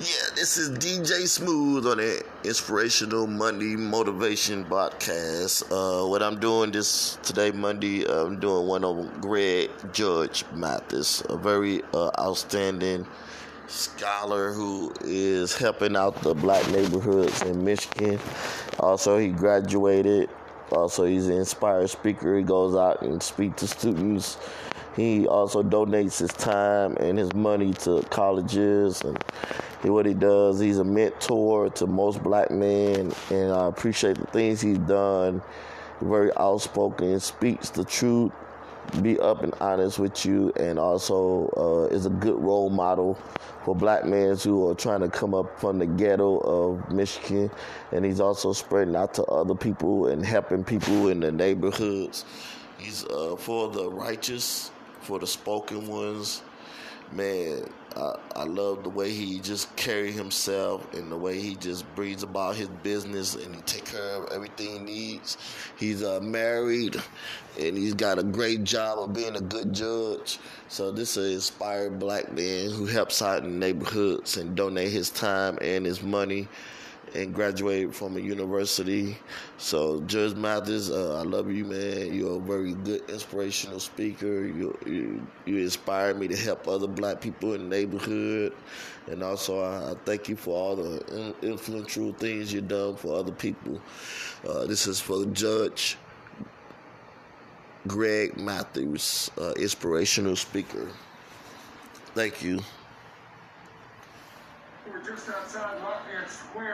Yeah, this is DJ Smooth on the Inspirational Monday Motivation Podcast. Uh, what I'm doing this today, Monday, I'm doing one on Greg Judge Mathis, a very uh, outstanding scholar who is helping out the black neighborhoods in Michigan. Also, he graduated. Also, he's an inspired speaker. He goes out and speaks to students. He also donates his time and his money to colleges and what he does. He's a mentor to most black men, and I appreciate the things he's done. Very outspoken, speaks the truth, be up and honest with you, and also uh, is a good role model for black men who are trying to come up from the ghetto of Michigan. And he's also spreading out to other people and helping people in the neighborhoods. He's uh, for the righteous, for the spoken ones man, I, I love the way he just carry himself and the way he just brings about his business and he take care of everything he needs. He's uh, married and he's got a great job of being a good judge. So this is an inspired black man who helps out in neighborhoods and donate his time and his money and graduated from a university. So, Judge Mathis, uh, I love you, man. You're a very good, inspirational speaker. You, you you inspire me to help other black people in the neighborhood, and also I, I thank you for all the influential things you've done for other people. Uh, this is for Judge Greg Matthews, uh, inspirational speaker. Thank you. We're just outside Lafayette Square.